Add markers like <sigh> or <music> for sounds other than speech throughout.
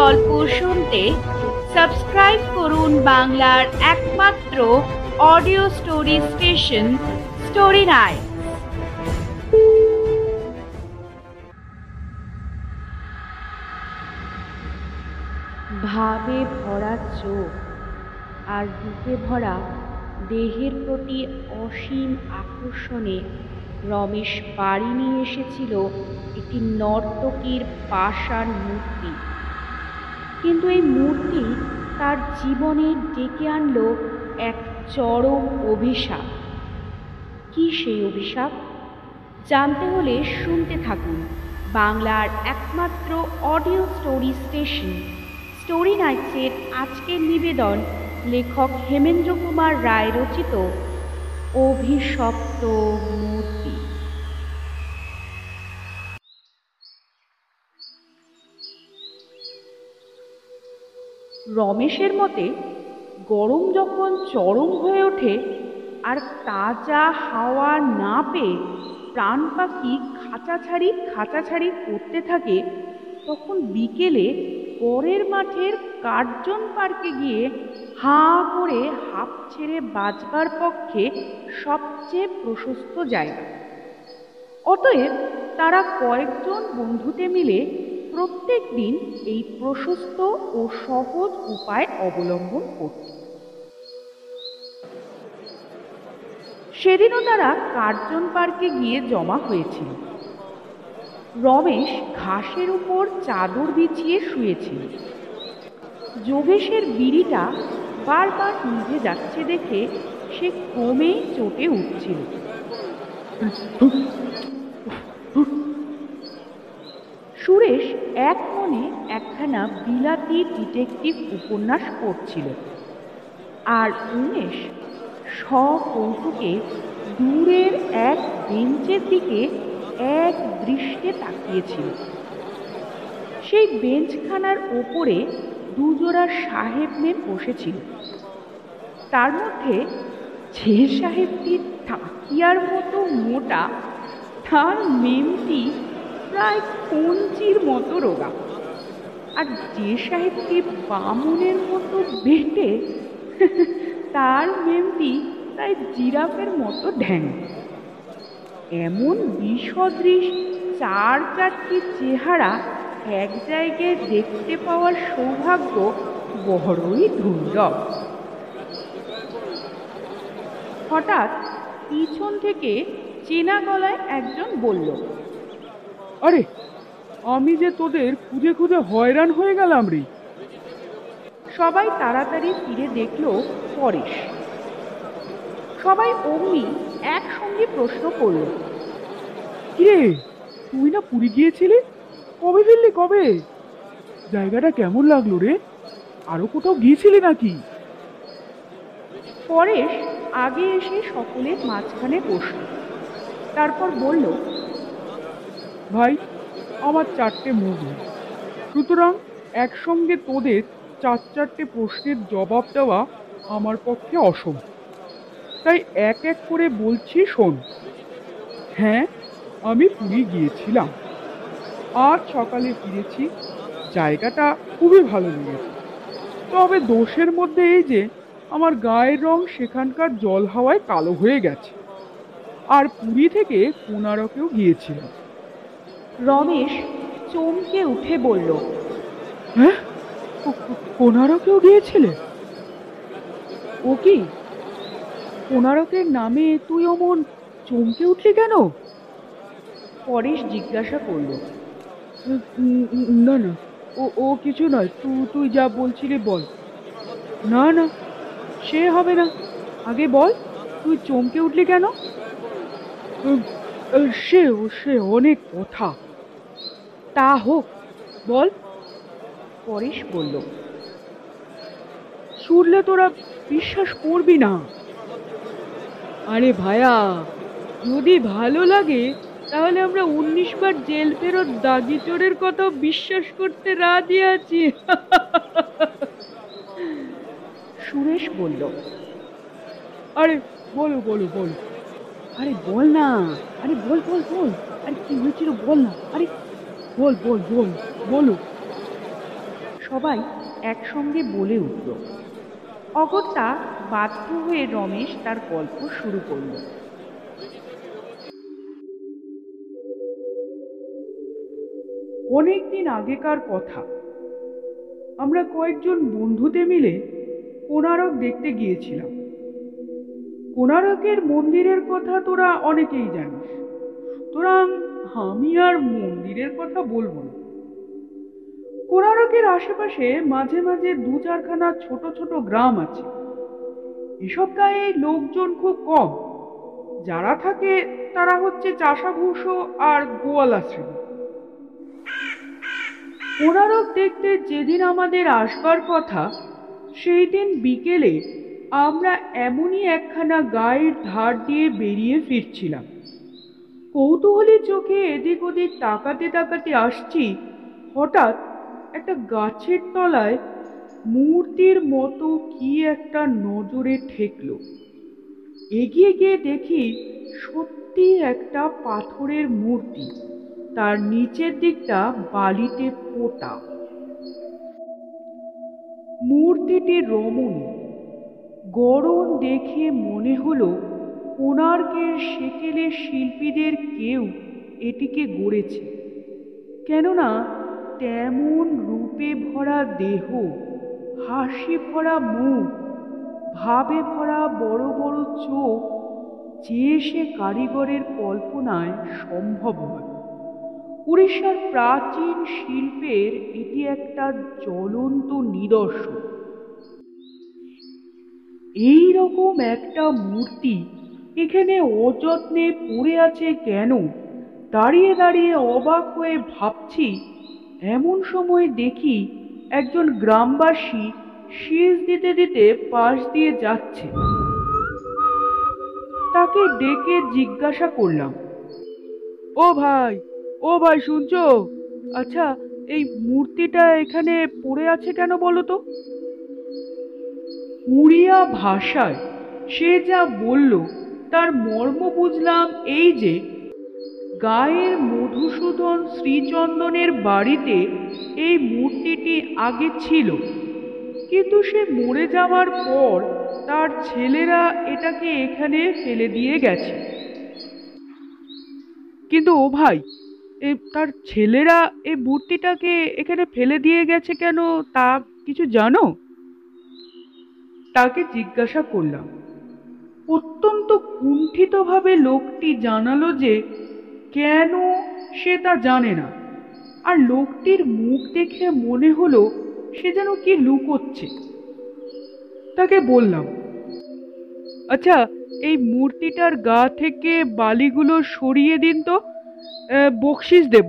গল্প শুনতে সাবস্ক্রাইব করুন বাংলার একমাত্র audio story station, story night ভাবে ভরা চোখ আর বুকে ভরা দেহের প্রতি অসীম আকর্ষণে রমেশ বাড়ি নিয়ে এসেছিল একটি নর্তকীর পাষাণ মূর্তি। কিন্তু এই মূর্তি তার জীবনে ডেকে আনলো এক চরম অভিশাপ। কি সেই অভিশাপ? জানতে হলে শুনতে থাকুন বাংলার একমাত্র অডিও স্টোরি স্টেশন। স্টোরি নাইটসের আজকের নিবেদন লেখক হেমেন্দ্র কুমার রায় রচিত অভিশপ্ত মূর্তি। রমেশের মতে, গরম যখন চরম হয়ে ওঠে আর তাজা হাওয়া না পেয়ে প্রাণ পাখি খাঁচা ছাড়ি খাঁচা ছাড়ি করতে থাকে, তখন বিকেলে পরের মাঠের কার্জন পার্কে গিয়ে হাঁ করে হাঁপ ছেড়ে বাঁচবার পক্ষে সবচেয়ে প্রশস্ত জায়গা। অতএব তারা কয়েকজন বন্ধুতে মিলে প্রত্যেক দিন এই প্রশস্ত ও সহজ উপায় অবলম্বন করত। সেদিনও তারা কার্জন পার্কে গিয়ে জমা হয়েছিল। রমেশ ঘাসের উপর চাদর বিছিয়ে শুয়েছিল। যোগেশের বিড়িটা বারবার নিভে যাচ্ছে দেখে সে ক্রমেই চটে উঠছিল। সুরেশ এক মনে একখানা বিলাতি ডিটেকটিভ উপন্যাস পড়ছিল। আর উমেশ সকৌতুকে দূরের এক বেঞ্চের দিকে এক দৃষ্টে তাকিয়েছিল। সেই বেঞ্চখানার ওপরে দুজোড়া সাহেব মেয়ে বসেছিল। তার মধ্যে যে সাহেবটি তাকিয়ার মতো মোটা, তার মেমটি প্রায় কঞ্চির মতো রোগা। আর যে সাহেবকে বামুনের মতো বেটে, তার মেমটি প্রায় জিরাফের মতো ঢ্যাং। এমন বিসদৃশ চার চারটি চেহারা এক জায়গায় দেখতে পাওয়ার সৌভাগ্য বড়ই দুর্লভ। হঠাৎ পিছন থেকে চেনা গলায় একজন বলল আরে আমি যে তোদের খুঁজে খুঁজে হয়রান হয়ে গেলাম রে। সবাই তাড়াতাড়ি ফিরে দেখল পরেশ। সবাই অমনি একসঙ্গে প্রশ্ন করল কিরে তুই না পুরী গিয়েছিলি? কবে ফিরলি কবে? জায়গাটা কেমন লাগল রে? আরও কোথাও গিয়েছিলি নাকি? পরেশ আগে এসে সকলের মাঝখানে বসল। তারপর বলল ভাই, আমার চারটে মুভি সুতরাং একসঙ্গে তোদের চার চারটে প্রশ্নের জবাব দেওয়া আমার পক্ষে অসম্ভব তাই এক এক করে বলছি, শোন। হ্যাঁ আমি পুরী গিয়েছিলাম। আজ সকালে ফিরেছি, জায়গাটা খুবই ভালো লেগেছে। তবে দোষের মধ্যে এই যে, আমার গায়ের রং সেখানকার জল হাওয়ায় কালো হয়ে গেছে। আর পুরী থেকে কোনারকেও গিয়েছিলাম। রমেশ চমকে উঠে বলল হ্যাঁ? কোনারকেও গিয়েছিলে? ও কি? কোনারকের নামে তুই অমন চমকে উঠলি কেন? পরেশ জিজ্ঞাসা করল না না। ও ও কিছু নয় তুই তুই যা বলছিলি বল। না না সে হবে না। আগে বল তুই চমকে উঠলি কেন? সে সে অনেক কথা। তা হোক, বল। পরেশ বলল, শুনলে তোরা বিশ্বাস করবি না? আরে ভায়া, যদি ভালো লাগে, তাহলে আমরা উনিশ বার জেল ফেরত দাগি চোরের কথা বিশ্বাস করতে রাজি আছি। সুরেশ বলল, আরে, বলো বলো বলো। আরে বল না। আরে বল বল বল। আরে কি হয়েছিল বল না। আরে বল বল বল, বলো। সবাই একসঙ্গে বলে উঠল। অগত্যা বাধ্য হয়ে রমেশ তার গল্প শুরু করল। অনেকদিন আগেকার কথা। আমরা কয়েকজন বন্ধুতে মিলে কোণারক দেখতে গিয়েছিলাম। কোণারকের মন্দিরের কথা তোরা অনেকেই জানিস। সুতরাং আমি আর মন্দিরের কথা বলব না। কোণারকের আশেপাশে মাঝে মাঝে দু চারখানা ছোট ছোট গ্রাম আছে। এসব গায়ে লোকজন খুব কম। যারা থাকে তারা হচ্ছে চাষাভূষ আর গোয়ালা শ্রেণি। কোণারক দেখতে যেদিন আমাদের আসবার কথা, সেই দিন বিকেলে আমরা এমনই একখানা গায়ের ধার দিয়ে বেরিয়ে ফিরছিলাম। কৌতূহলী চোখে এদিক ওদিক তাকাতে তাকাতে আসছি, হঠাৎ একটা গাছের তলায় মূর্তির মতো কি একটা নজরে ঠেকল। এগিয়ে গিয়ে দেখি সত্যি একটা পাথরের মূর্তি, তার নিচের দিকটা বালিতে পোতা। মূর্তিটি রমণী গড়ন দেখে মনে হলো, কোণার্কের সেকেলের শিল্পীদের কেউ এটিকে গড়েছে। কেননা তেমন রূপে ভরা দেহ, হাসি ভরা মুখ, ভাবে ভরা বড় বড় চোখ, যে সে কারিগরের কল্পনায় সম্ভব হয় উড়িষ্যার প্রাচীন শিল্পের এটি একটা জ্বলন্ত নিদর্শন। এই রকম একটা মূর্তি এখানে অযত্নে পড়ে আছে কেন? দাঁড়িয়ে দাঁড়িয়ে অবাক হয়ে ভাবছি, এমন সময় দেখি একজন গ্রামবাসী শীষ দিতে দিতে পাশ দিয়ে যাচ্ছে। তাকে ডেকে জিজ্ঞাসা করলাম, ও ভাই ও ভাই শুনছো? আচ্ছা এই মূর্তিটা এখানে পড়ে আছে কেন বলো তো? উড়িয়া ভাষায় সে যা বলল, তার মর্ম বুঝলাম এই যে, গায়ের মধুসূদন শ্রীচন্দনের বাড়িতে এই মূর্তিটি আগে ছিল। কিন্তু সে মরে যাওয়ার পর তার ছেলেরা এটাকে এখানে ফেলে দিয়ে গেছে। কিন্তু ও ভাই, এ তার ছেলেরা এই মূর্তিটাকে এখানে ফেলে দিয়ে গেছে কেন তা কিছু জানো? তাকে জিজ্ঞাসা করলাম, অত্যন্ত কুণ্ঠিতভাবে লোকটি জানালো যে কেন সে তা জানে না, আর লোকটির মুখ দেখে মনে হলো সে যেন কি লুকোচ্ছে। তাকে বললাম আচ্ছা এই মূর্তিটার গা থেকে বালিগুলো সরিয়ে দিন তো বকশিস দেব।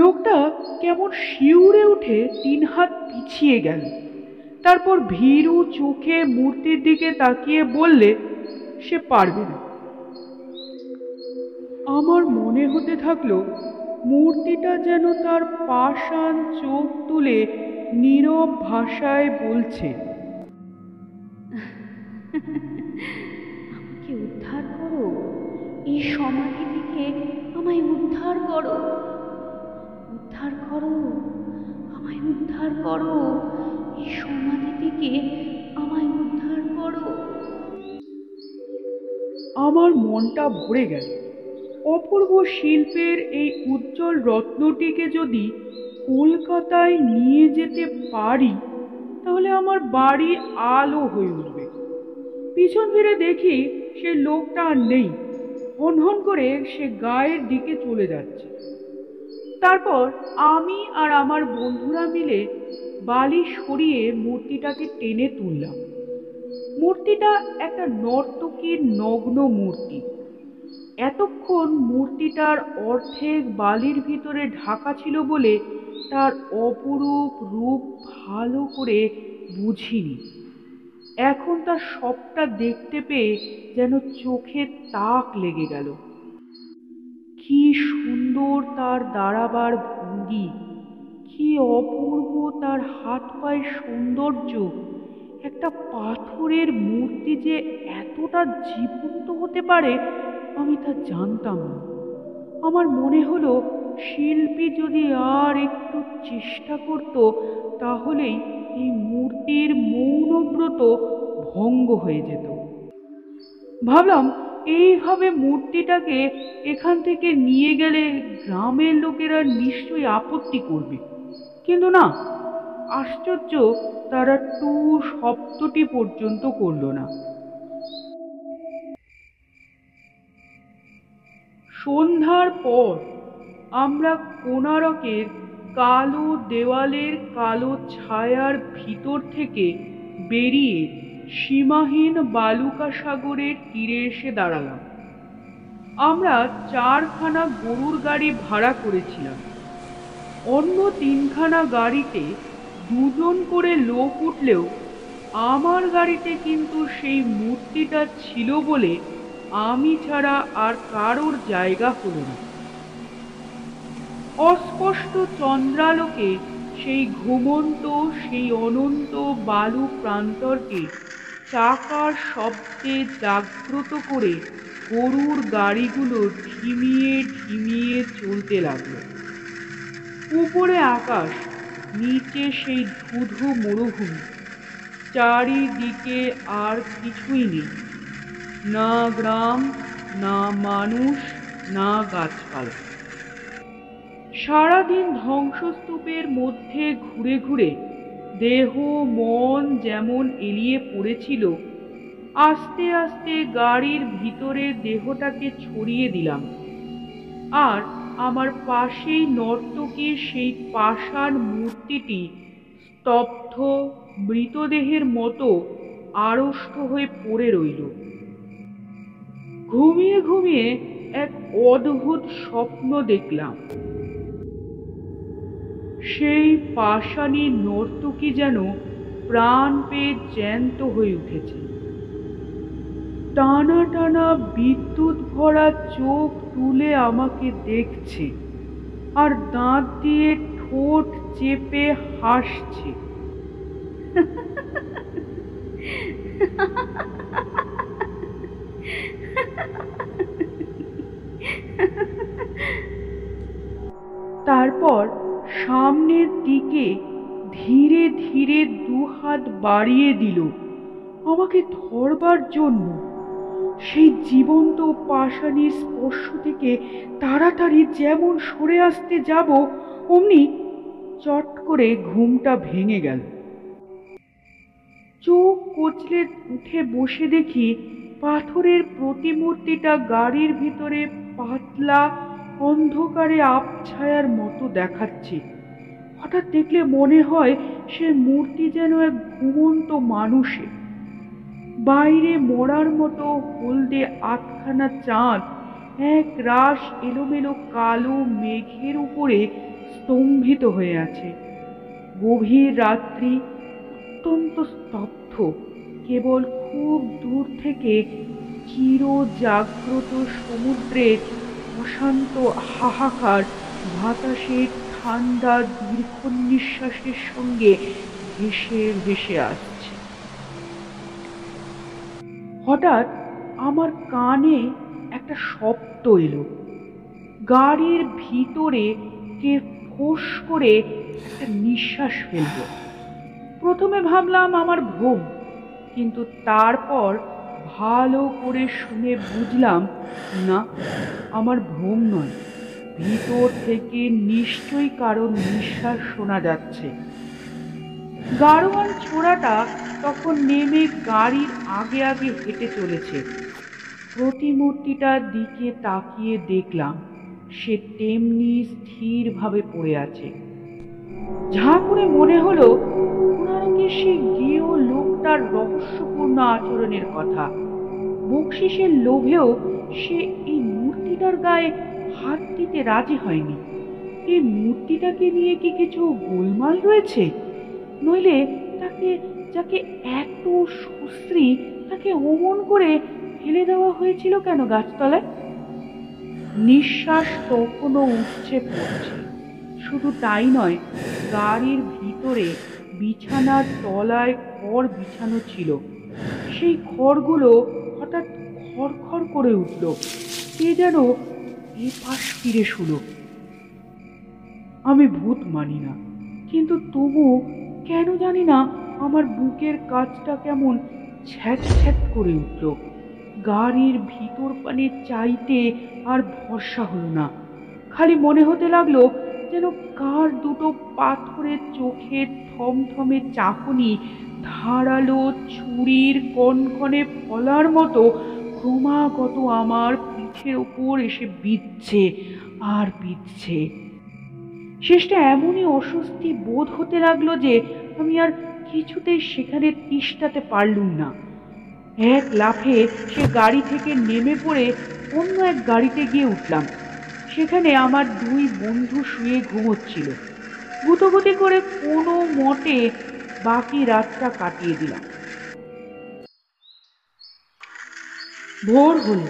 লোকটা কেমন শিউরে উঠে তিন হাত পিছিয়ে গেল। তারপর ভীরু চোখে মূর্তির দিকে তাকিয়ে বললে, সে পারবে না। আমার মনে হতে থাকল, মূর্তিটা যেন তার পাষাণ চোখ তুলে নীরব ভাষায় বলছে, আমাকে উদ্ধার করো। এই সমাধি থেকে আমায় উদ্ধার করো। উদ্ধার করো, আমায় উদ্ধার করো। সমাধি থেকে আমায় উদ্ধার করো। আমার মনটা ভরে গেল। অপূর্ব শিল্পের এই উজ্জ্বল রত্নটিকে যদি কলকাতায় নিয়ে যেতে পারি, তাহলে আমার বাড়ি আলো হয়ে উঠবে। পিছন ফিরে দেখি সে লোকটা আর নেই। হনহন করে সে গায়ের দিকে চলে যাচ্ছে। তারপর আমি আর আমার বন্ধুরা মিলে বালি সরিয়ে মূর্তিটাকে টেনে তুললাম। মূর্তিটা একটা নর্তকীর নগ্ন মূর্তি। এতক্ষণ মূর্তিটার অর্ধেক বালির ভিতরে ঢাকা ছিল বলে তার অপরূপ রূপ ভালো করে বুঝিনি। এখন তার সবটা দেখতে পেয়ে যেন চোখে তাক লেগে গেল। কি সুন্দর তার দাঁড়াবার ভঙ্গি। কি অপূর্ব তার হাত পায়ের সৌন্দর্য। একটা পাথরের মূর্তি যে এতটা জীবন্ত হতে পারে, আমি তা জানতাম না। আমার মনে হলো, শিল্পী যদি আর একটু চেষ্টা করত, তাহলেই এই মূর্তির মৌনব্রত ভঙ্গ হয়ে যেত। ভাবলাম, এইভাবে মূর্তিটাকে এখান থেকে নিয়ে গেলে গ্রামের লোকেরা নিশ্চয়ই আপত্তি করবে। কিন্তু না, আশ্চর্য তারা টু শব্দটি পর্যন্ত করল না। সন্ধ্যার পর আমরা কোনারকের কালো দেওয়ালের কালো ছায়ার ভিতর থেকে বেরিয়ে সীমাহীন বালুকা সাগরের তীরে এসে দাঁড়ালাম। আমরা চারখানা গরুর গাড়ি ভাড়া করেছিলাম। অন্য তিনখানা গাড়িতে দুজন করে লোক উঠলেও আমার গাড়িতে কিন্তু সেই মূর্তিটা ছিল বলে আমি ছাড়া আর কারোর জায়গা হলো না। অস্পষ্ট চন্দ্রালোকে সেই ঘুমন্ত, সেই অনন্ত বালু প্রান্তরকে চাকার শব্দে জাগ্রত করে গরুর গাড়িগুলো ঢিমিয়ে ঢিমিয়ে চলতে লাগল। উপরে আকাশ, নিচে সেই ধুধু মরুভূমি। চারিদিকে আর কিছুই নেই। না গ্রাম, না মানুষ, না গাছপালা। সারাদিন ধ্বংসস্তূপের মধ্যে ঘুরে ঘুরে দেহ, মন যেমন এলিয়ে পড়েছিল, আস্তে আস্তে গাড়ির ভিতরে দেহটাকে ছড়িয়ে দিলাম। আর আমার পাশেই নর্তকীর সেই পাষাণ মূর্তিটি স্তব্ধ মৃতদেহের মতো আড়ষ্ট হয়ে পড়ে রইল। ঘুমিয়ে ঘুমিয়ে এক অদ্ভুত স্বপ্ন দেখলাম। সেই পাষাণী নর্তকী যেন প্রাণ পেয়ে জ্যান্ত হয়ে উঠেছে। টানা টানা বিদ্যুৎ ভরা চোখ তুলে আমাকে দেখছে আর দাঁত দিয়ে ঠোঁট চেপে হাসছে। তারপর সামনের দিকে ধীরে ধীরে দু হাত বাড়িয়ে দিল। আমাকে ধরবার জন্য সেই জীবন্ত পাষাণীর স্পর্শ থেকে তাড়াতাড়ি যেমন সরে আসতে যাব, অমনি চট করে ঘুমটা ভেঙে গেল। চোখ কচলে উঠে বসে দেখি পাথরের প্রতিমূর্তিটা গাড়ির ভিতরে পাতলা, অন্ধকারে আবছায়ার মতো দেখাচ্ছে। হঠাৎ দেখলে মনে হয় সে মূর্তি যেন এক ঘুমন্ত মানুষের। বাইরে মরার মতো হলদে আটখানা চাঁদ। এক রাস এলোমেলো কালো মেঘের উপরে স্তম্ভিত হয়ে আছে। গভীর রাত্রি অত্যন্ত স্তব্ধ। কেবল খুব দূর থেকে চির জাগ্রত সমুদ্রের অশান্ত হাহাকার, বাতাসের ঠান্ডা দীর্ঘ নিঃশ্বাসের সঙ্গে ভেসে ভেসে আসছে। হঠাৎ আমার কানে একটা শব্দ এলো। গাড়ির ভিতরে কে ফোঁস করে একটা নিঃশ্বাস ফেলল। প্রথমে ভাবলাম আমার ভ্রম কিন্তু তারপর ভালো করে শুনে বুঝলাম, না, আমার ভ্রম নয়। ভিতর থেকে নিশ্চয়ই কারোর নিঃশ্বাস শোনা যাচ্ছে। গাড়োয়ান ছোড়াটা তখন নেমে গাড়ির আগে আগে হেঁটে চলেছে। প্রতিমূর্তিটার দিকে তাকিয়ে দেখলাম, সে তেমনি স্থিরভাবে পড়ে আছে। ঝাঁ করে মনে হলো কোনারকের সেই গেও লোকটার রহস্যপূর্ণ আচরণের কথা। বকশিসের লোভেও সে এই মূর্তিটার গায়ে হাত দিতে রাজি হয়নি। এই মূর্তিটাকে নিয়ে কি কিছু গোলমাল রয়েছে? নইলে তাকে যাকে এত সুশ্রী তাকে অমন করে ফেলে দেওয়া হয়েছিল কেন গাছতলায়? নিঃশ্বাস তখনও উঠছে পড়ছে। শুধু তাই নয়, গাড়ির ভিতরে বিছানার তলায় খড় বিছানো ছিল। সেই খড়গুলো হঠাৎ খড়খড় করে উঠল। কে যেন এ পাশ ফিরে শুলো। আমি ভূত মানি না, কিন্তু তবু কেন জানি না আমার বুকের কাজটা কেমন ছ্যাঁচ ছ্যাঁচ করে উঠল। গাড়ির ভিতর পানে চাইতে আর ভরসা হলো না। খালি মনে হতে লাগল যেন কার দুটো পাথরের চোখের থমথমে চাকুনি ধারালো ছুরির কনকনে ফলার মতো ক্রমাগত আমার পিঠের ওপর এসে বিচ্ছে আর বিচ্ছে শেষটা এমনই অস্বস্তি বোধ হতে লাগল যে আমি আর কিছুতেই সেখানে তিষ্ঠাতে পারলুম না। এক লাফে সে গাড়ি থেকে নেমে পড়ে অন্য এক গাড়িতে গিয়ে উঠলাম। সেখানে আমার দুই বন্ধু শুয়ে ঘুমোচ্ছিল। গুতগুতি করে কোনো মতে বাকি রাতটা কাটিয়ে দিলাম। ভোর হলো।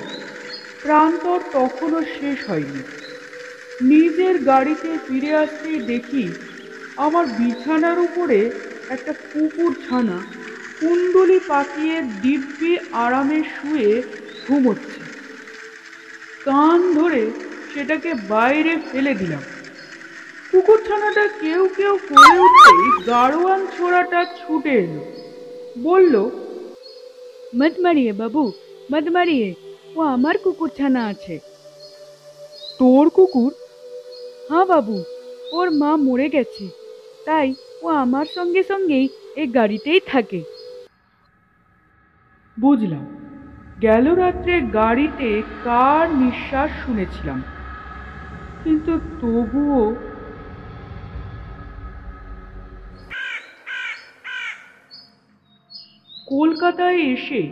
প্রান্তর তখনও শেষ হয়নি। নিজের গাড়িতে ফিরে আসতেই দেখি আমার বিছানার উপরে একটা কুকুর ছানা কুণ্ডলি পাকিয়ে দিব্যি আরামে শুয়ে ঘুমোচ্ছে। কান ধরে সেটাকে বাইরে ফেলে দিলাম। কুকুরছানাটা কেউ কেউ করে উঠতেই গাড়োয়ান ছোড়াটা ছুটে এলো। বলল মত মারিয়ে বাবু মত মারিয়ে, ও আমার কুকুরছানা আছে। তোর কুকুর? হ্যাঁ বাবু, ওর মা মরে গেছে, তাই ও আমার সঙ্গে সঙ্গেই এই গাড়িতেই থাকে। বুঝলাম, গেল রাত্রে গাড়িতে কার নিঃশ্বাস শুনেছিলাম। কিন্তু তবুও কলকাতায় এসে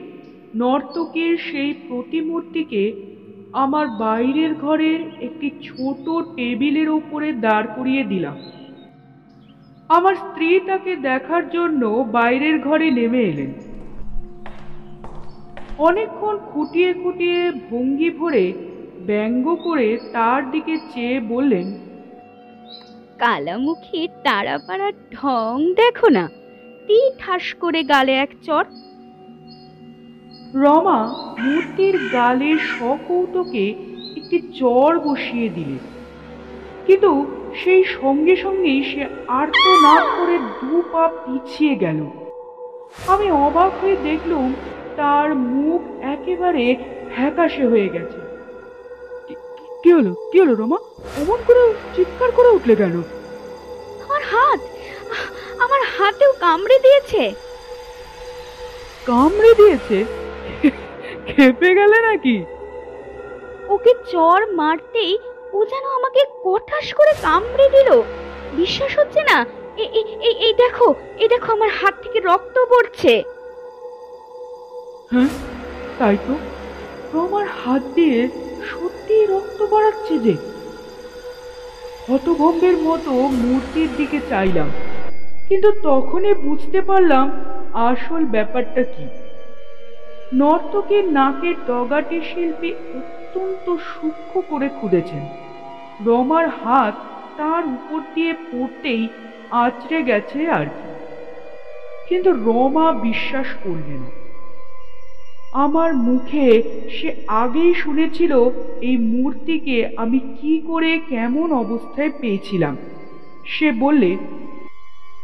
নর্তকীর সেই প্রতিমূর্তিকে আমার বাইরের ঘরের একটি ছোট টেবিলের ওপরে দাঁড় করিয়ে দিলাম। আমার স্ত্রী তাকে দেখার জন্য বাইরের ঘরে নেমে এলেন। অনেকক্ষণ খুঁটিয়ে খুঁটিয়ে ভঙ্গি ভরে ব্যঙ্গ করে তার দিকে চেয়ে বললেন কালামুখী তারাপাড়ার ঢং দেখো না তি ঠাস করে গালে এক চর। রমা মূর্তির গালে সকৌতকে একটি চর বসিয়ে দিলে কিন্তু সেই সঙ্গে সঙ্গেই সে আর্তনাদ করে দু পা পিছিয়ে গেল। আমি অবাক হয়ে দেখলুম তার মুখ একেবারে হ্যাকাশে হয়ে গেছে। কি- হলো? কি হলো রমা? অমন করে চিৎকার করে উঠলে কেন? আমার হাত আমার হাতেও কামড়ে দিয়েছে। কামড়ে দিয়েছে? <laughs> খেপে গেলে নাকি? ওকে চর মারতেই ও যেন আমাকে কঠাস করে কামড়ে দিল। বিশ্বাস হচ্ছে না। এই এই দেখো এই দেখো আমার হাত থেকে রক্ত পড়ছে। হ্যাঁ তাই তো। রমার হাত দিয়ে সত্যি রক্ত বাড়াচ্ছে যে। হতভম্বের মতো মূর্তির দিকে চাইলাম। কিন্তু তখনই বুঝতে পারলাম আসল ব্যাপারটা কি। নর্তকের নাকের ডগাটি শিল্পী অত্যন্ত সূক্ষ্ম করে খুঁড়েছেন রমার হাত তার উপর দিয়ে পড়তেই আঁচড়ে গেছে আর কি। কিন্তু রমা বিশ্বাস করলে না। আমার মুখে সে আগেই শুনেছিল এই মূর্তিকে আমি কি করে কেমন অবস্থায় পেয়েছিলাম। সে বললে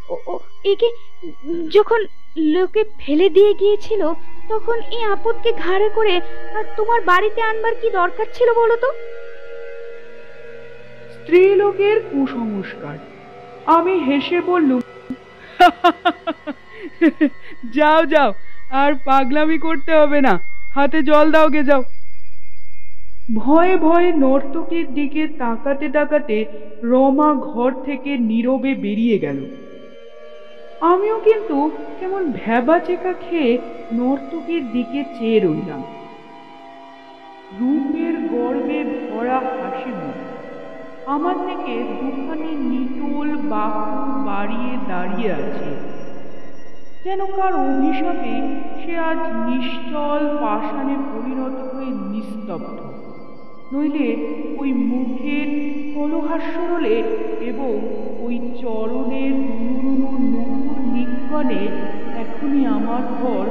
ও, একে যখন লোকে ফেলে দিয়ে গিয়েছিল, তখন এই আপদকে ঘাড়ে করে আর তোমার বাড়িতে আনবার কি দরকার ছিল বলো তো? স্ত্রীলোকের কুসংস্কার। আমি হেসে বললুম, <laughs> যাও যাও, আর পাগলামি করতে হবে না, হাতে জল দাও গে, যাও। ভয়ে ভয়ে নর্তকীর দিকে তাকাতে তাকাতে রমা ঘর থেকে নীরবে বেরিয়ে গেল। আমিও কিন্তু কেমন ভ্যাবা চেকা খেয়ে নর্তকীর দিকে চেয়ে রইলাম। রূপের গর্বে ভরা হাসি আমার থেকে দুখানি নিটোল বাহু বাড়িয়ে দাঁড়িয়ে আছে। যেন কার অভিশাপে সে আজ নিশ্চল পাষাণে পরিণত হয়ে নিস্তব্ধ। নইলে ওই মুখের কলহাস্যরলে এবং ওই চরণের নুরুনু নিক্ষণে এখনই আমার ঘর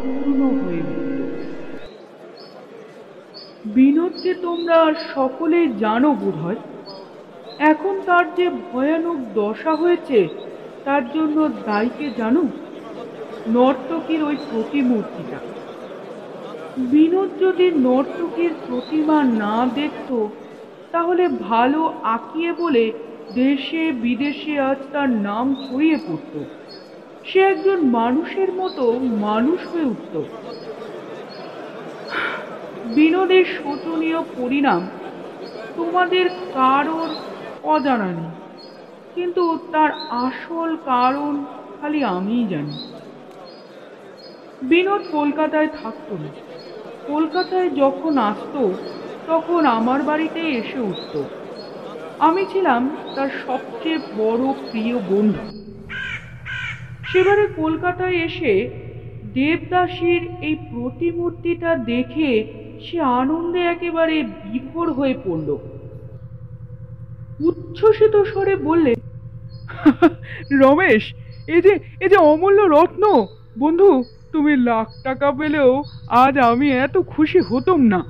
পূর্ণ হয়ে উঠল বিনোদকে তোমরা সকলেই জানো বোধ হয় এখন তার যে ভয়ানক দশা হয়েছে, তার জন্য দায়ীকে জানো? নর্তকীর ওই প্রতিমূর্তিটা। বিনোদ যদি নর্তকীর প্রতিমা না দেখত, তাহলে ভালো আঁকিয়ে বলে দেশে বিদেশে আজ তার নাম ছড়িয়ে পড়ত। সে একজন মানুষের মতো মানুষ হয়ে উঠত। বিনোদের শোচনীয় পরিণাম তোমাদের কারোর অজানা নেই। কিন্তু তার আসল কারণ খালি আমিই জানি। বিনোদ কলকাতায় থাকতো না। কলকাতায় যখন আসতো, তখন আমার বাড়িতেই এসে উঠত। আমি ছিলাম তার সবচেয়ে বড় প্রিয় বন্ধু। সেবারে কলকাতায় এসে দেবদাসীর এই প্রতিমূর্তিটা দেখে সে আনন্দে একেবারে বিভোর হয়ে পড়ল। উচ্ছ্বসিত স্বরে বললে, রমেশ, এই যে এই যে অমূল্য রত্ন! বন্ধু, তুমি লাখ টাকা পেলেও আজ আমি এত খুশি হতাম না।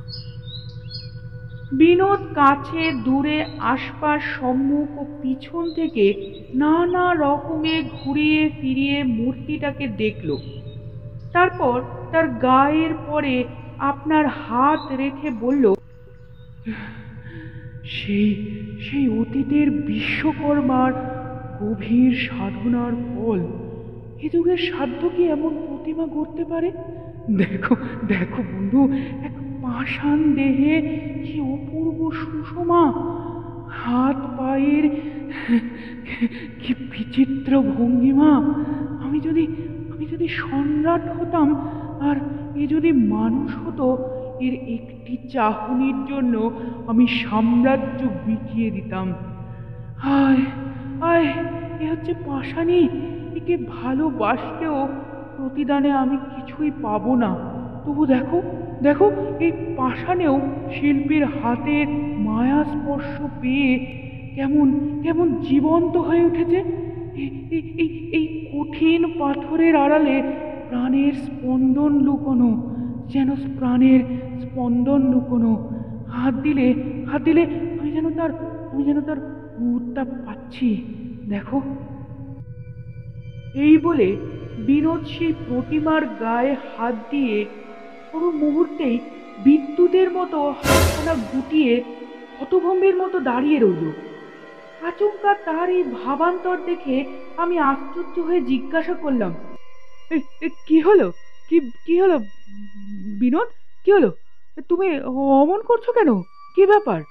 বিনোদ কাছে দূরে আশপাশ সম্মুখ ও পিছন থেকে নানা রকমে ঘুরিয়ে ফিরিয়ে মূর্তিটাকে দেখল। তারপর তার গায়ের পরে আপনার হাত রেখে বলল সেই সেই অতীতের বিশ্বকর্মার গভীর সাধনার ফল। এ যুগের সাধ্য কি এমন প্রতিমা করতে পারে? দেখো দেখো বন্ধু, এক পাষাণ দেহে কি অপূর্ব সুষমা। হাত পায়ের কি বিচিত্র ভঙ্গিমা। আমি যদি আমি যদি সম্রাট হতাম আর এ যদি মানুষ হতো, এর একটি চাহনির জন্য আমি সাম্রাজ্য বিকিয়ে দিতাম। আয় আয়, এ হচ্ছে পাষাণী। একে ভালোবাসলেও প্রতিদানে আমি কিছুই পাবো না। তবু দেখো দেখো, এই পাষাণেও শিল্পীর হাতের মায়া স্পর্শ পেয়ে কেমন কেমন জীবন্ত হয়ে উঠেছে। এই এই কঠিন পাথরের আড়ালে প্রাণের স্পন্দন লুকোনো, যেন প্রাণের স্পন্দন লুকোনো। হাত দিলে হাত দিলে আমি যেন তার, আমি যেন তার উত্তাপ পাচ্ছি। দেখো। এই বলে বিনোদ সেই প্রতিমার গায়ে হাত দিয়ে কোনো মুহূর্তেই বিদ্যুতের মতো হাতখানা গুটিয়ে হতভম্বের মতো দাঁড়িয়ে রইল। আচমকা তার এই ভাবান্তর দেখে আমি আশ্চর্য হয়ে জিজ্ঞাসা করলাম "এ- এ, কি হলো? কি কি হলো? বিনোদ কি হলো? তুমি অমন করছ কেন? কি ব্যাপার?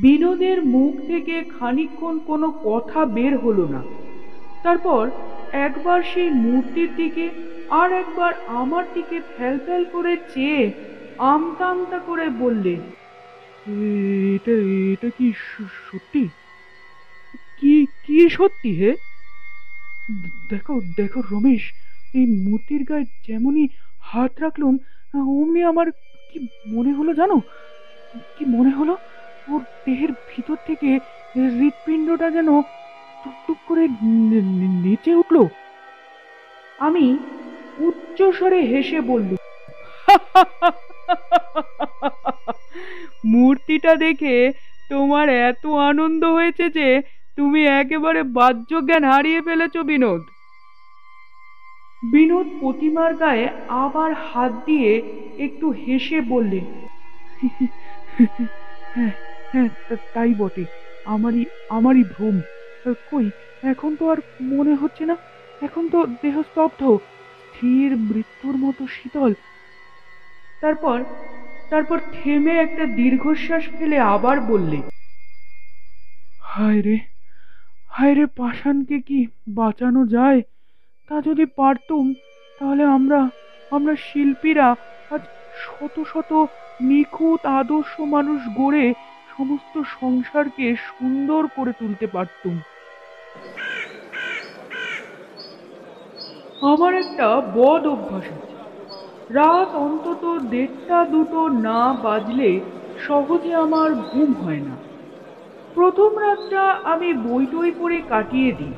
বিনোদের মুখ থেকে খানিকক্ষণ কোনো কথা বের হলো না। তারপর একবার সেই মূর্তির দিকে আর একবার আমার দিকে ফ্যাল ফ্যাল করে চেয়ে আমতা আমতা করে বললে, এটা এটা কি সত্যি? কি কি সত্যি হে? দেখো দেখো রমেশ, এই মূর্তির গায়ে যেমনই হাত রাখলুম, অমনি আমার কি মনে হলো জানো? কি মনে হলো? ওর দেহের ভিতর থেকে হৃৎপিণ্ডটা যেন টুকটুক করে নেচে উঠল। আমি উচ্চস্বরে হেসে বললুম মূর্তিটা দেখে তোমার এত আনন্দ হয়েছে যে তুমি একেবারে বাহ্য জ্ঞান হারিয়ে ফেলেছো, বিনোদ। বিনোদ প্রতিমার গায়ে আবার হাত দিয়ে একটু হেসে বললে হ্যাঁ হ্যাঁ তাই বটে, আমারই আমারই ভ্রম। কই, এখন তো আর মনে হচ্ছে না, এখন তো দেহ স্তব্ধ। স্থির মৃত্যুর মতো শীতল। তারপর তারপর থেমে একটা দীর্ঘশ্বাস ফেলে আবার বললে হায় রে হায় রে পাষাণকে কি বাঁচানো যায়? তা যদি পারতুম, তাহলে আমরা আমরা শিল্পীরা আজ শত শত নিখুঁত আদর্শ মানুষ গড়ে সমস্ত সংসারকে সুন্দর করে তুলতে পারতুম। আমার একটা বদ অভ্যাস আছে। রাত অন্তত দেড়টা দুটো না বাজলে সহজে আমার ঘুম হয় না। প্রথম রাতটা আমি বই টই পড়ে কাটিয়ে দিই।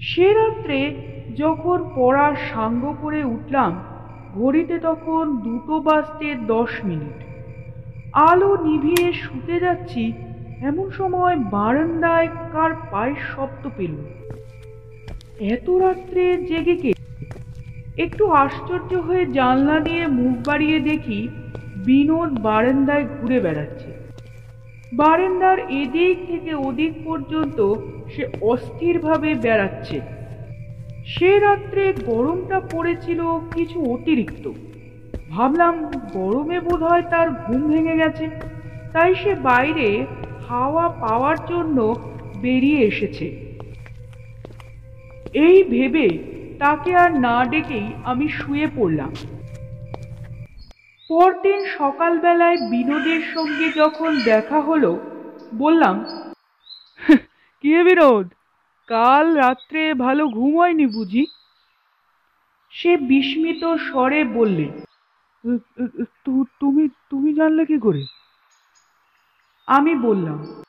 সে রাত্রে যখন পড়ার সাঙ্গ করে উঠলাম, ঘড়িতে তখন দুটো বাজতে দশ মিনিট। আলো নিভিয়ে শুতে যাচ্ছি, এমন সময় বারান্দায় কার পায়ের শব্দ পেল। এত রাত্রে জেগে কে? একটু আশ্চর্য হয়ে জানলা দিয়ে মুখ বাড়িয়ে দেখি বিনোদ বারান্দায় ঘুরে বেড়াচ্ছে। বারান্দার এদিক থেকে ওদিক পর্যন্ত সে অস্থিরভাবে বেড়াচ্ছে। সে রাত্রে গরমটা পড়েছিল কিছু অতিরিক্ত। ভাবলাম গরমে বোধহয় তার ঘুম ভেঙে গেছে, তাই সে বাইরে হাওয়া পাওয়ার জন্য বেরিয়ে এসেছে। এই ভেবে তাকে আর না ডেকেই আমি শুয়ে পড়লাম। পরদিন সকালবেলায় বিনোদের সঙ্গে যখন দেখা হলো বললাম কি বিনোদ? কাল রাত্রে ভালো ঘুম হয়নি বুঝি? সে বিস্মিত স্বরে বললে "এ- এ- এ, তু- তুমি তুমি জানলে কি করে? আমি বললাম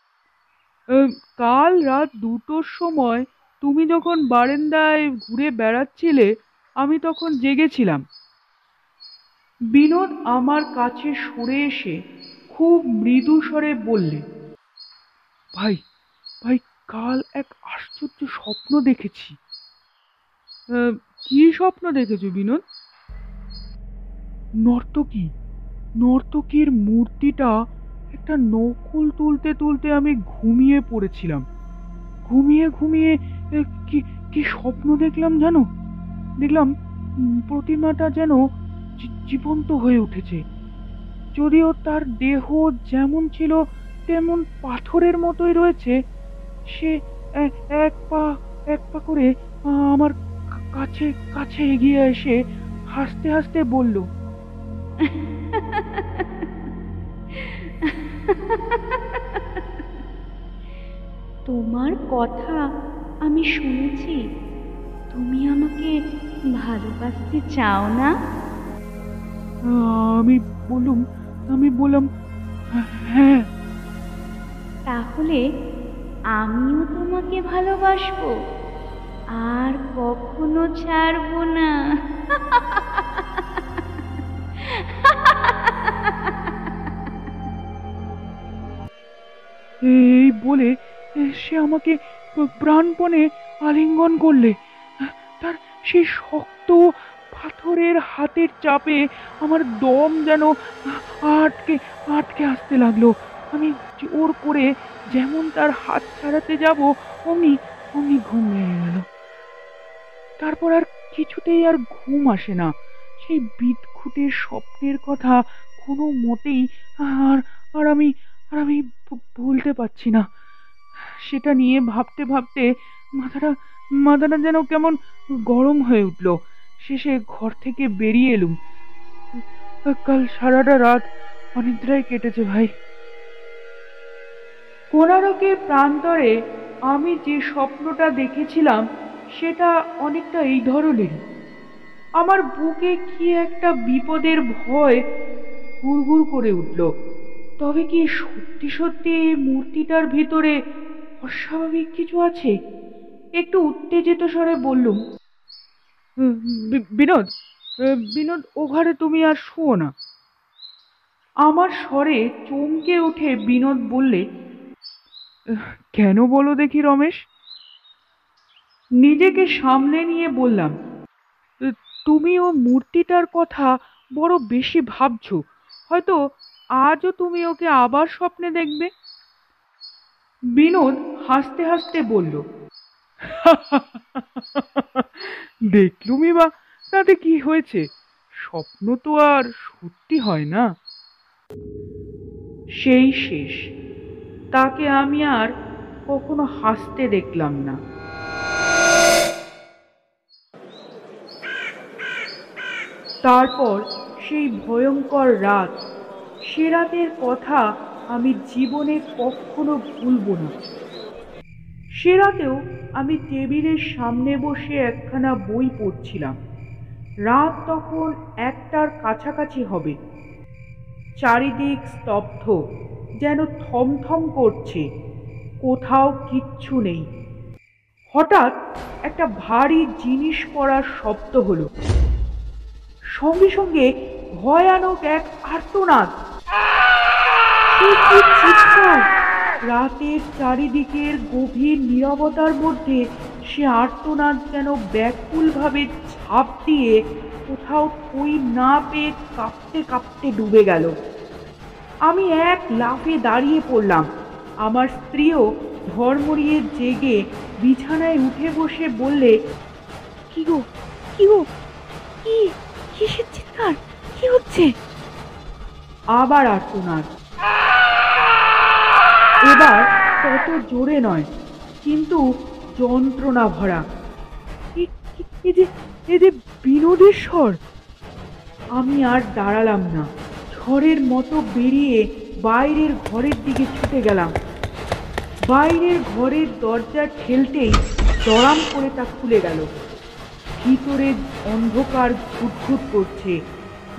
কাল রাত দুটোর সময় তুমি যখন বারান্দায় ঘুরে বেড়াচ্ছিলে, আমি তখন জেগেছিলাম। বিনোদ আমার কাছে সরে এসে খুব মৃদু স্বরে বললে, ভাই ভাই, কাল এক আশ্চর্য স্বপ্ন দেখেছি। কি স্বপ্ন দেখেছ বিনোদ? নর্তকী, নর্তকীর মূর্তিটা একটা নকল তুলতে তুলতে আমি ঘুমিয়ে পড়েছিলাম। ঘুমিয়ে ঘুমিয়ে কি কি স্বপ্ন দেখলাম জানো? দেখলাম প্রতিমাটা যেন জীবন্ত হয়ে উঠেছে। যদিও তার দেহ যেমন ছিল, তেমন পাথরের মতোই রয়েছে। সে এক পা এক পা করে আমার কাছে কাছে এগিয়ে এসে হাসতে হাসতে বলল, তোমার কথা আমি শুনেছি তুমি আমাকে ভালোবাসতে চাও না? আমি বললুম আমি বললাম হ্যাঁ। তাহলে আমিও তোমাকে ভালোবাসবো আর কখনো ছাড়বো না। এই বলে সে আমাকে প্রাণপণে আলিঙ্গন করলে, তার সেই শক্ত পাথরের হাতের চাপে আমার দম যেন আটকে আটকে আসতে লাগল। আমি জোর করে যেমন তার হাত ছাড়াতে যাব, অমনি অমনি ঘুম ভেঙে গেল। তারপর আর কিছুতেই আর ঘুম আসে না। সেই বিদঘুটের স্বপ্নের কথা কোনো মোটেই আর আর আমি আর আমি ভুলতে পারছি না। সেটা নিয়ে ভাবতে ভাবতে মাথাটা মাথাটা যেন কেমন গরম হয়ে উঠল। শেষে ঘর থেকে বেরিয়ে এলুম। কাল সারাটা রাত অনিদ্রায় কেটেছে ভাই। কোনারকের প্রান্তরে আমি যে স্বপ্নটা দেখেছিলাম, সেটা অনেকটা এই ধরনের আমার বুকে কি একটা বিপদের ভয় গুড়গুড় করে উঠল। তবে কি সত্যি সত্যি এই মূর্তিটার ভিতরে অস্বাভাবিক কিছু আছে? একটু উত্তেজিত স্বরে বললুম বিনোদ বিনোদ, ও ঘরে তুমি আর শুও না। আমার স্বরে চমকে উঠে বিনোদ বললে কেন বলো দেখি রমেশ? নিজেকে সামনে নিয়ে বললাম তুমি ও মূর্তিটার কথা বড় বেশি ভাবছ। হয়তো আজও তুমি ওকে আবার স্বপ্নে দেখবে? বিনোদ হাসতে হাসতে বলল দেখলুমই বা তাতে কি হয়েছে? স্বপ্ন তো আর সত্যি হয় না। সেই শেষ। তাকে আমি আর কখনো হাসতে দেখলাম না। তারপর সেই ভয়ঙ্কর রাত, সে রাতের কথা আমি জীবনে কখনো ভুলব না। সে রাতেও আমি টেবিলের সামনে বসে একখানা বই পড়ছিলাম। রাত তখন একটার কাছাকাছি হবে। চারিদিক স্তব্ধ, যেন থমথম করছে, কোথাও কিচ্ছু নেই। হঠাৎ একটা ভারী জিনিস পড়ার শব্দ হলো। সঙ্গে সঙ্গে ভয়ানক এক আর্তনাদ। কি চিৎকার রাতের চারিদিকের গভীর নীরবতার মধ্যে সে আর্তনাদ যেন ব্যাকুলভাবে ঝাঁপ দিয়ে কোথাও থই না পেয়ে কাঁপতে কাঁপতে ডুবে গেল। আমি এক লাফে দাঁড়িয়ে পড়লাম। আমার স্ত্রীও ধর্মরিয়ে জেগে বিছানায় উঠে বসে বললে কি গো কি গো? কি কিসের চিৎকার? কি হচ্ছে? আবার আর্তনাদ। এবার তত জোরে নয়, কিন্তু যন্ত্রণা ভরা। এ- যে বিনোদের স্বর আমি আর দাঁড়ালাম না। ঝড়ের মতো বেরিয়ে বাইরের ঘরের দিকে ছুটে গেলাম। বাইরের ঘরের দরজা ঠেলতেই দড়াম করে তা খুলে গেল। ভিতরে অন্ধকার ঘুটঘুট করছে।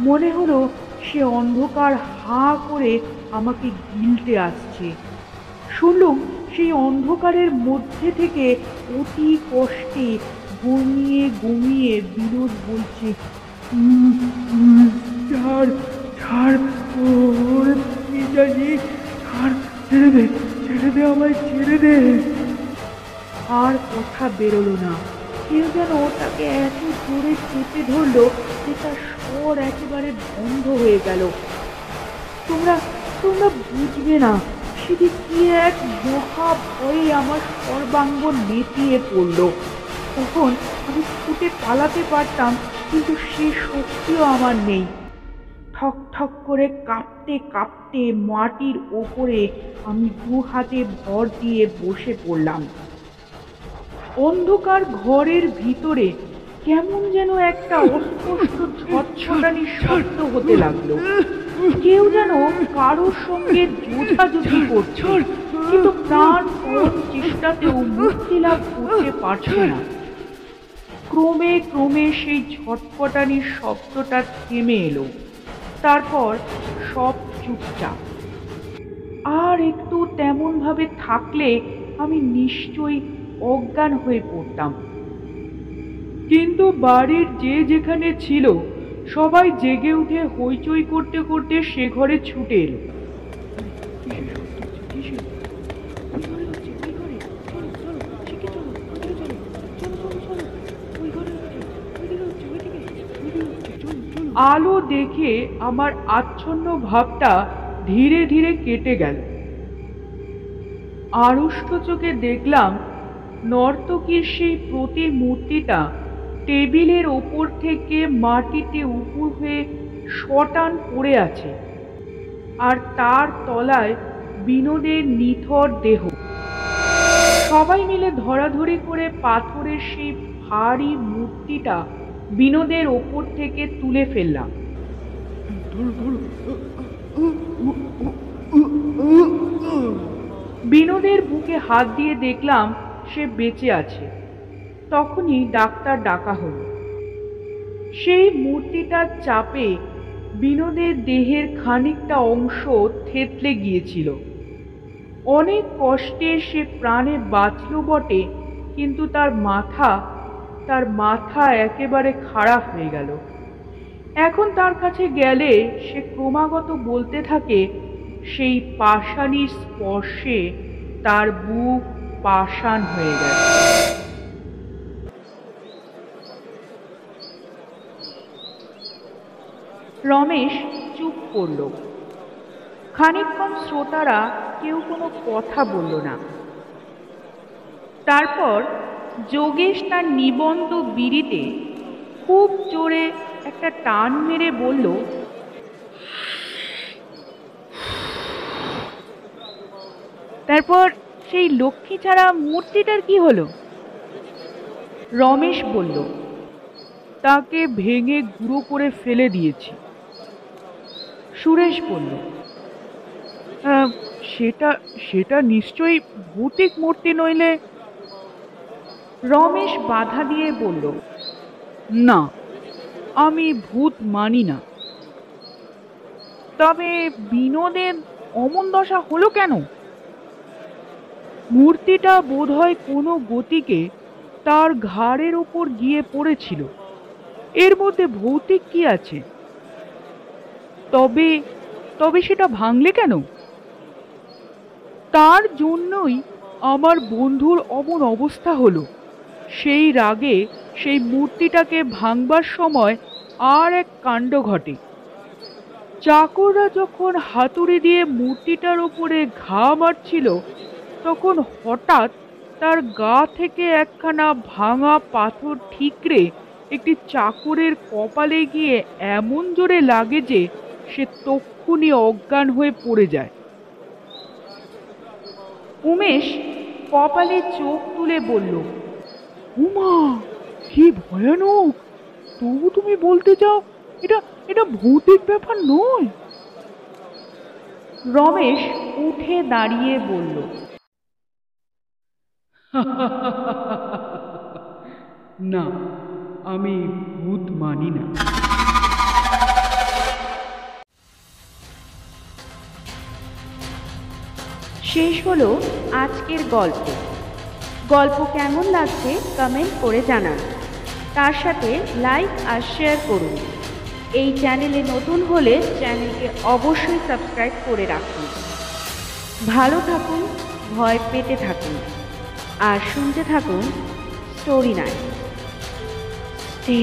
মনে হলো সে অন্ধকার হা করে আমাকে গিলতে আসছে। শুনলুম সেই অন্ধকারের মধ্যে থেকে অতি কষ্টে ঘুমিয়ে ঘুমিয়ে বিনোদ বলছে "উম, উম, ছাড় ছাড় ছাড় ছেড়ে ছেড়ে দে আমায় ছেড়ে দে। আর কথা বেরোলো না। কেউ যেন তাকে এত জোরে চেপে ধরলো যে তার স্বর একেবারে বন্ধ হয়ে গেল। তোমরা তোমরা বুঝবে না সেটি কি এক মহা ভয়ে আমার সর্বাঙ্গ নেতিয়ে পড়ল তখন আমি ছুটে পালাতে পারতাম কিন্তু সে শক্তিও আমার নেই ঠক ঠক করে কাঁপতে কাঁপতে মাটির ওপরে আমি দু হাতে ভর দিয়ে বসে পড়লাম অন্ধকার ঘরের ভিতরে কেমন যেন একটা অস্পষ্ট ছটছটানি শব্দ হতে লাগল কেউ যেন কারোর সঙ্গে জোঝাজুঝি করছে। কিন্তু প্রাণ পণ চেষ্টাতেও মুক্তি লাভ করতে পারছে না। ক্রমে ক্রমে সেই ঝটপটানির শব্দটা থেমে এলো। তারপর সব চুপচাপ। আর একটু তেমন ভাবে থাকলে আমি নিশ্চয়ই অজ্ঞান হয়ে পড়তাম। কিন্তু বাড়ির যে যেখানে ছিল সবাই জেগে উঠে হইচই করতে করতে সে ঘরে ছুটে এলো। আলো দেখে আমার আচ্ছন্ন ভাবটা ধীরে ধীরে কেটে গেল। আড়ষ্ট চোখে দেখলাম নর্তকীর সেই প্রতিমূর্তিটা টেবিলের ওপর থেকে মাটিতে উপুর হয়ে শটান পড়ে আছে আর তার তলায় বিনোদের নিথর দেহ। সবাই মিলে ধরাধরি করে পাথরের সেই ভারী মূর্তিটা বিনোদের ওপর থেকে তুলে ফেললাম। বিনোদের বুকে হাত দিয়ে দেখলাম সে বেঁচে আছে। তখনই ডাক্তার ডাকা হলো। সেই মূর্তিটার চাপে বিনোদের দেহের খানিকটা অংশ থেতলে গিয়েছিল। অনেক কষ্টে সে প্রাণে বাঁচল বটে, কিন্তু তার মাথা তার মাথা একেবারে খারাপ হয়ে গেল। এখন তার কাছে গেলে সে ক্রমাগত বলতে থাকে, সেই পাষাণীর স্পর্শে তার বুক পাষাণ হয়ে গেছে। রমেশ চুপ করল। খানিকক্ষণ শ্রোতারা কেউ কোনো কথা বলল না। তারপর যোগেশ তার নিবন্ধ বিড়িতে খুব জোরে একটা টান মেরে বলল, তারপর সেই লক্ষ্মী ছাড়া মূর্তিটার কি হলো? রমেশ বলল, তাকে ভেঙে গুঁড়ো করে ফেলে দিয়েছি। সুরেশ বলল "আহ, সেটা সেটা নিশ্চয়ই ভৌতিক মূর্তি নইলে? রমেশ বাধা দিয়ে বলল না আমি ভূত মানি না। তবে বিনোদের অমন দশা হলো কেন? মূর্তিটা বোধহয় কোনো গতিকে তার ঘাড়ের ওপর গিয়ে পড়েছিল। এর মধ্যে ভৌতিক কি আছে? তবে তবে সেটা ভাঙলে কেন? তার জন্যই আমার বন্ধুর অমন অবস্থা হলো। সেই রাগে সেই মূর্তিটাকে ভাঙবার সময় আর এক কাণ্ড ঘটে। চাকররা যখন হাতুড়ি দিয়ে মূর্তিটার ওপরে ঘা মারছিল, তখন হঠাৎ তার গা থেকে একখানা ভাঙা পাথর ঠিকরে একটি চাকরের কপালে গিয়ে এমন জোরে লাগে যে সে তক্ষুনি অজ্ঞান হয়ে পড়ে যায়। উমেশ কপালে চোখ তুলে বলল, উমা, কি ভয়ানক! তবু তুমি বলতে চাও, এটা এটা ভৌতিক ব্যাপার নয়? রমেশ উঠে দাঁড়িয়ে বলল, না, আমি ভূত মানি না। শেষ হলো আজকের গল্প। গল্প কেমন লাগছে কমেন্ট করে জানান। তার সাথে লাইক আর শেয়ার করুন। এই চ্যানেলে নতুন হলে চ্যানেলকে অবশ্যই সাবস্ক্রাইব করে রাখুন। ভালো থাকুন, ভয় পেতে থাকুন। আর শুনতে থাকুন স্টোরি নাইট স্টে